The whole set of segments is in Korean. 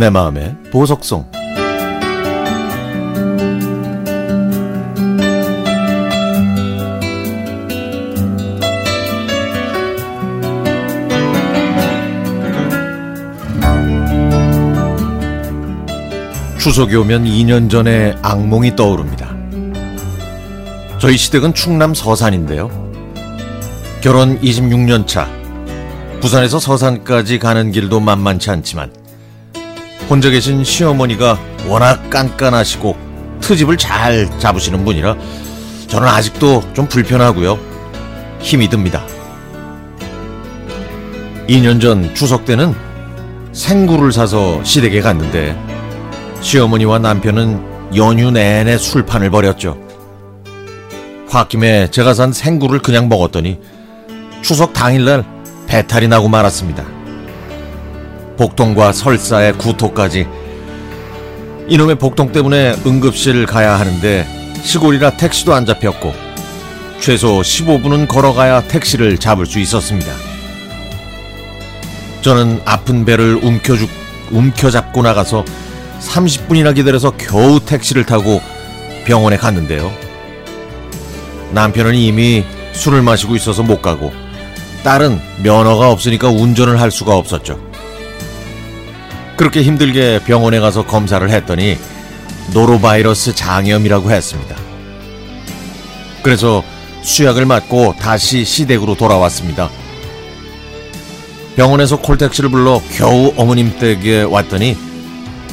내 마음의 보석송 추석이 오면 2년 전의 악몽이 떠오릅니다. 저희 시댁은 충남 서산인데요. 결혼 26년 차. 부산에서 서산까지 가는 길도 만만치 않지만 혼자 계신 시어머니가 워낙 깐깐하시고 트집을 잘 잡으시는 분이라 저는 아직도 좀 불편하고요. 힘이 듭니다. 2년 전 추석 때는 생굴을 사서 시댁에 갔는데 시어머니와 남편은 연휴 내내 술판을 벌였죠. 홧김에 제가 산 생굴을 그냥 먹었더니 추석 당일날 배탈이 나고 말았습니다. 복통과 설사에 구토까지 이놈의 복통 때문에 응급실 가야 하는데 시골이라 택시도 안 잡혔고 최소 15분은 걸어가야 택시를 잡을 수 있었습니다. 저는 아픈 배를 움켜주, 움켜잡고 나가서 30분이나 기다려서 겨우 택시를 타고 병원에 갔는데요. 남편은 이미 술을 마시고 있어서 못 가고 딸은 면허가 없으니까 운전을 할 수가 없었죠. 그렇게 힘들게 병원에 가서 검사를 했더니 노로바이러스 장염이라고 했습니다. 그래서 수약을 맞고 다시 시댁으로 돌아왔습니다. 병원에서 콜택시를 불러 겨우 어머님 댁에 왔더니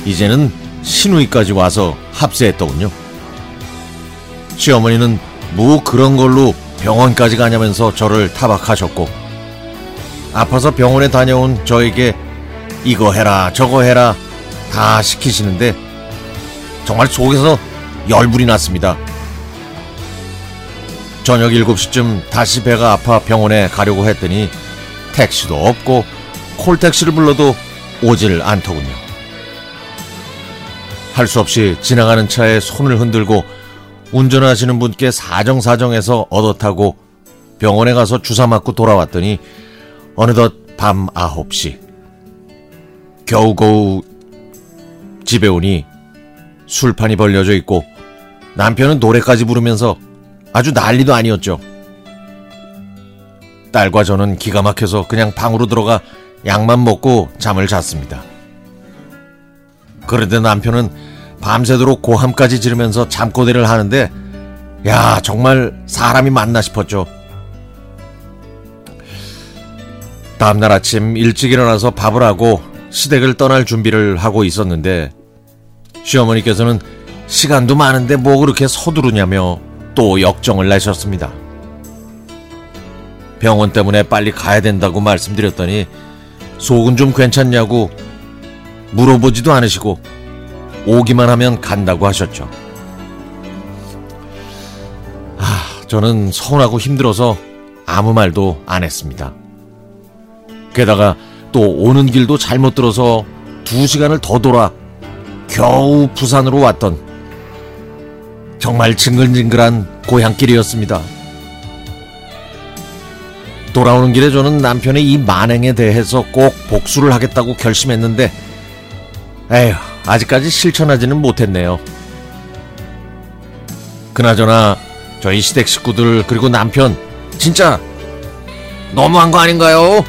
이제는 신우이까지 와서 합세했더군요. 시어머니는 뭐 그런 걸로 병원까지 가냐면서 저를 타박하셨고 아파서 병원에 다녀온 저에게 이거 해라 저거 해라 다 시키시는데 정말 속에서 열불이 났습니다. 저녁 7시쯤 다시 배가 아파 병원에 가려고 했더니 택시도 없고 콜택시를 불러도 오질 않더군요. 할 수 없이 지나가는 차에 손을 흔들고 운전하시는 분께 사정사정해서 얻어 타고 병원에 가서 주사 맞고 돌아왔더니 어느덧 밤 9시 겨우겨우 집에 오니 술판이 벌려져 있고 남편은 노래까지 부르면서 아주 난리도 아니었죠. 딸과 저는 기가 막혀서 그냥 방으로 들어가 약만 먹고 잠을 잤습니다. 그런데 남편은 밤새도록 고함까지 지르면서 잠꼬대를 하는데 야 정말 사람이 맞나 싶었죠. 다음날 아침 일찍 일어나서 밥을 하고 시댁을 떠날 준비를 하고 있었는데 시어머니께서는 시간도 많은데 뭐 그렇게 서두르냐며 또 역정을 내셨습니다. 병원 때문에 빨리 가야 된다고 말씀드렸더니 속은 좀 괜찮냐고 물어보지도 않으시고 오기만 하면 간다고 하셨죠. 아, 저는 서운하고 힘들어서 아무 말도 안 했습니다. 게다가 또 오는 길도 잘못 들어서 두 시간을 더 돌아 겨우 부산으로 왔던 정말 징글징글한 고향길이었습니다. 돌아오는 길에 저는 남편의 이 만행에 대해서 꼭 복수를 하겠다고 결심했는데 에휴 아직까지 실천하지는 못했네요. 그나저나 저희 시댁 식구들 그리고 남편 진짜 너무한 거 아닌가요?